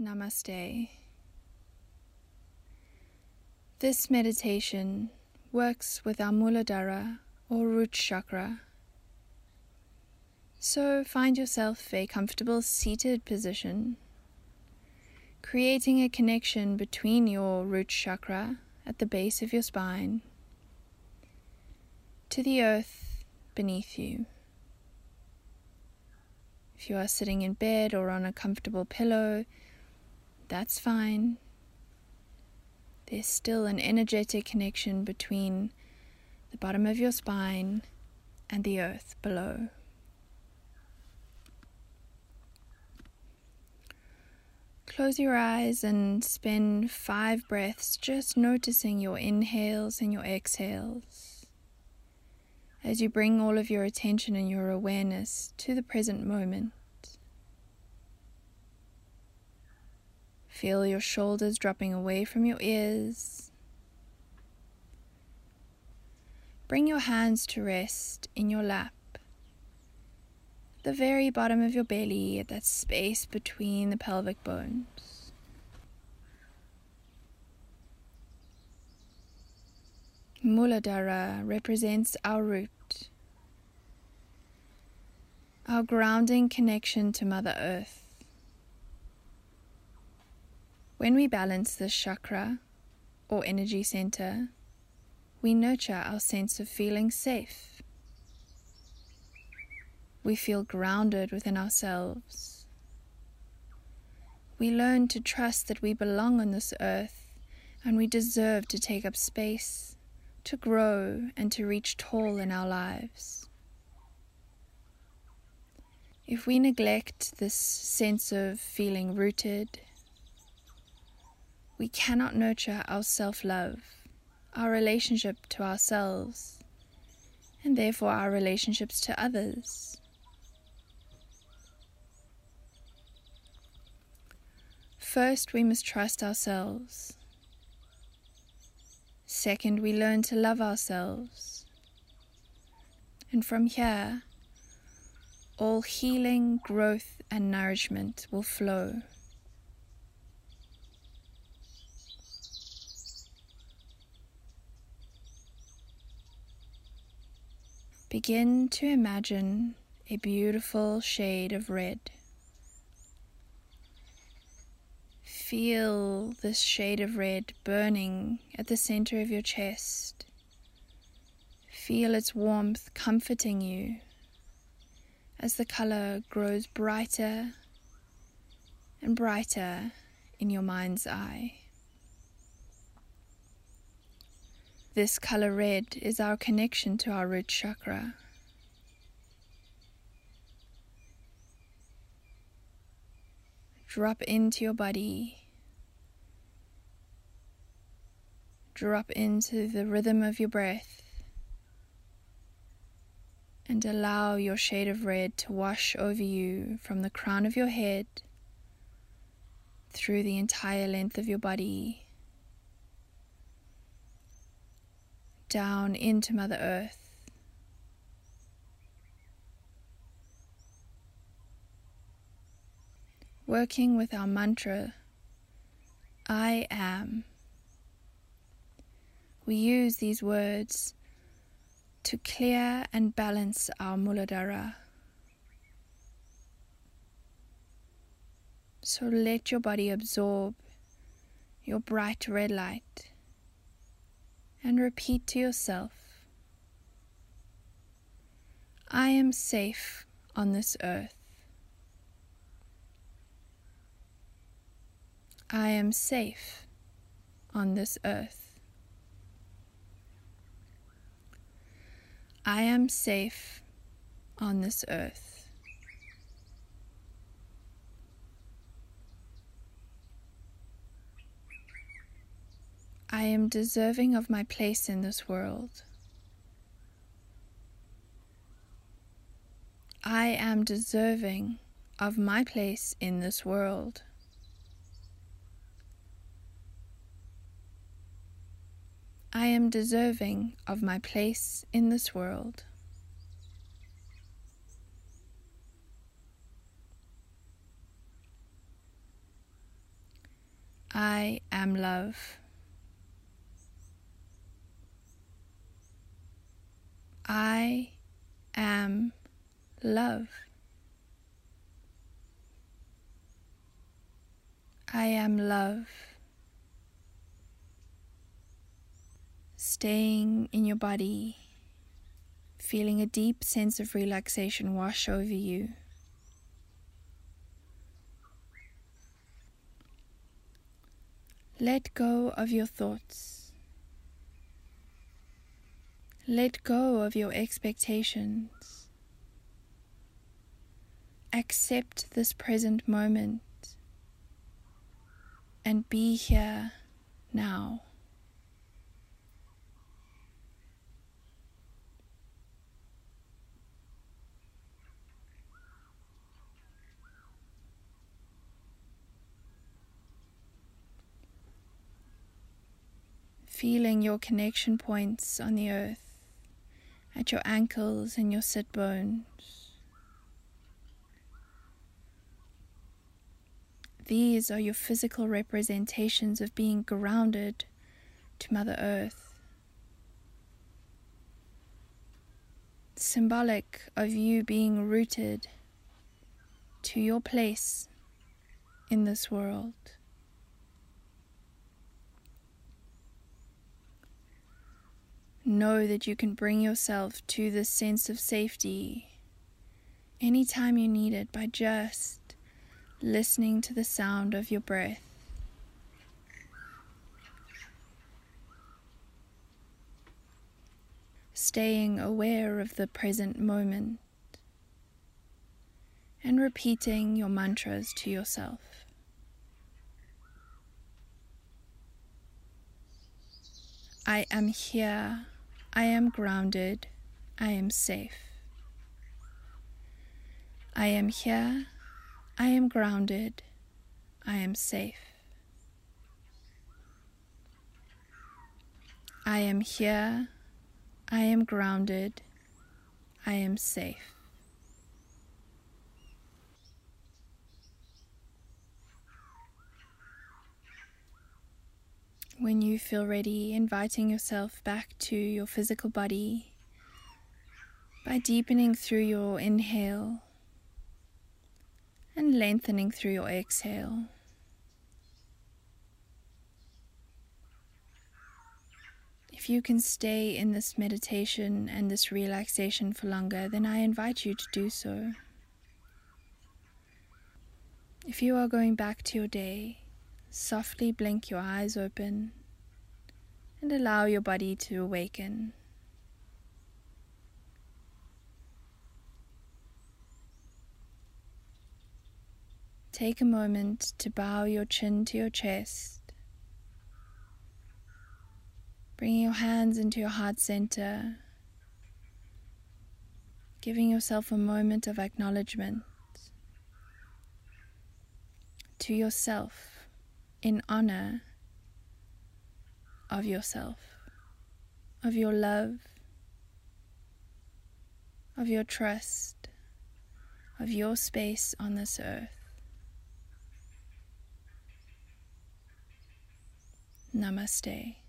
Namaste. This meditation works with our Muladhara or root chakra. So find yourself a comfortable seated position, creating a connection between your root chakra at the base of your spine to the earth beneath you. If you are sitting in bed or on a comfortable pillow, that's fine. There's still an energetic connection between the bottom of your spine and the earth below. Close your eyes and spend five breaths just noticing your inhales and your exhales as you bring all of your attention and your awareness to the present moment. Feel your shoulders dropping away from your ears. Bring your hands to rest in your lap, the very bottom of your belly, at that space between the pelvic bones. Muladhara represents our root, our grounding connection to Mother Earth. When we balance this chakra or energy center, we nurture our sense of feeling safe. We feel grounded within ourselves. We learn to trust that we belong on this earth and we deserve to take up space, to grow, and to reach tall in our lives. If we neglect this sense of feeling rooted, we cannot nurture our self love, our relationship to ourselves, and therefore our relationships to others. First, we must trust ourselves. Second, we learn to love ourselves. And from here, all healing, growth, and nourishment will flow. Begin to imagine a beautiful shade of red. Feel this shade of red burning at the center of your chest. Feel its warmth comforting you as the color grows brighter and brighter in your mind's eye. This color red is our connection to our root chakra. Drop into your body. Drop into the rhythm of your breath. And allow your shade of red to wash over you from the crown of your head through the entire length of your body down into Mother Earth. Working with our mantra, I am. We use these words to clear and balance our muladhara. So let your body absorb your bright red light and repeat to yourself I am safe on this earth. I am safe on this earth. I am safe on this earth. I am deserving of my place in this world. I am deserving of my place in this world. I am deserving of my place in this world. I am love. I am love. I am love. Staying in your body, feeling a deep sense of relaxation wash over you. Let go of your thoughts. Let go of your expectations. Accept this present moment and be here now. feeling your connection points on the earth at your ankles and your sit bones. These are your physical representations of being grounded to Mother Earth. Symbolic of you being rooted to your place in this world. Know that you can bring yourself to this sense of safety anytime you need it by just listening to the sound of your breath. Staying aware of the present moment and repeating your mantras to yourself. I am here I am grounded. I am safe. I am here. I am grounded. I am safe. I am here. I am grounded. I am safe. When you feel ready, inviting yourself back to your physical body by deepening through your inhale and lengthening through your exhale. If you can stay in this meditation and this relaxation for longer, then I invite you to do so. If you are going back to your day, Softly blink your eyes open and allow your body to awaken. Take a moment to bow your chin to your chest, bringing your hands into your heart center, giving yourself a moment of acknowledgement to yourself in honor of yourself, of your love, of your trust, of your space on this earth. Namaste.